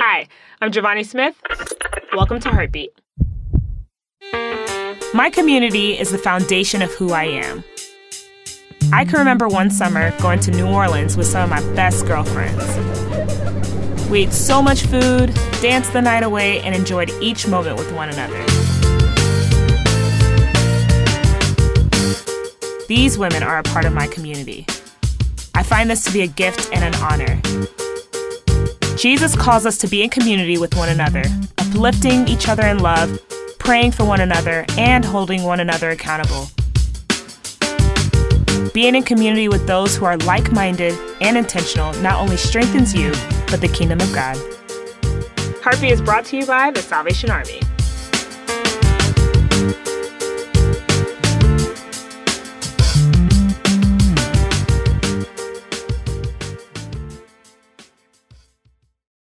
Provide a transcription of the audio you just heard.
Hi, I'm Giovanni Smith. Welcome to Heartbeat. My community is the foundation of who I am. I can remember one summer going to New Orleans with some of my best girlfriends. We ate so much food, danced the night away, and enjoyed each moment with one another. These women are a part of my community. I find this to be a gift and an honor. Jesus calls us to be in community with one another, uplifting each other in love, praying for one another, and holding one another accountable. Being in community with those who are like minded and intentional not only strengthens you, but the kingdom of God. Heartbeat is brought to you by the Salvation Army.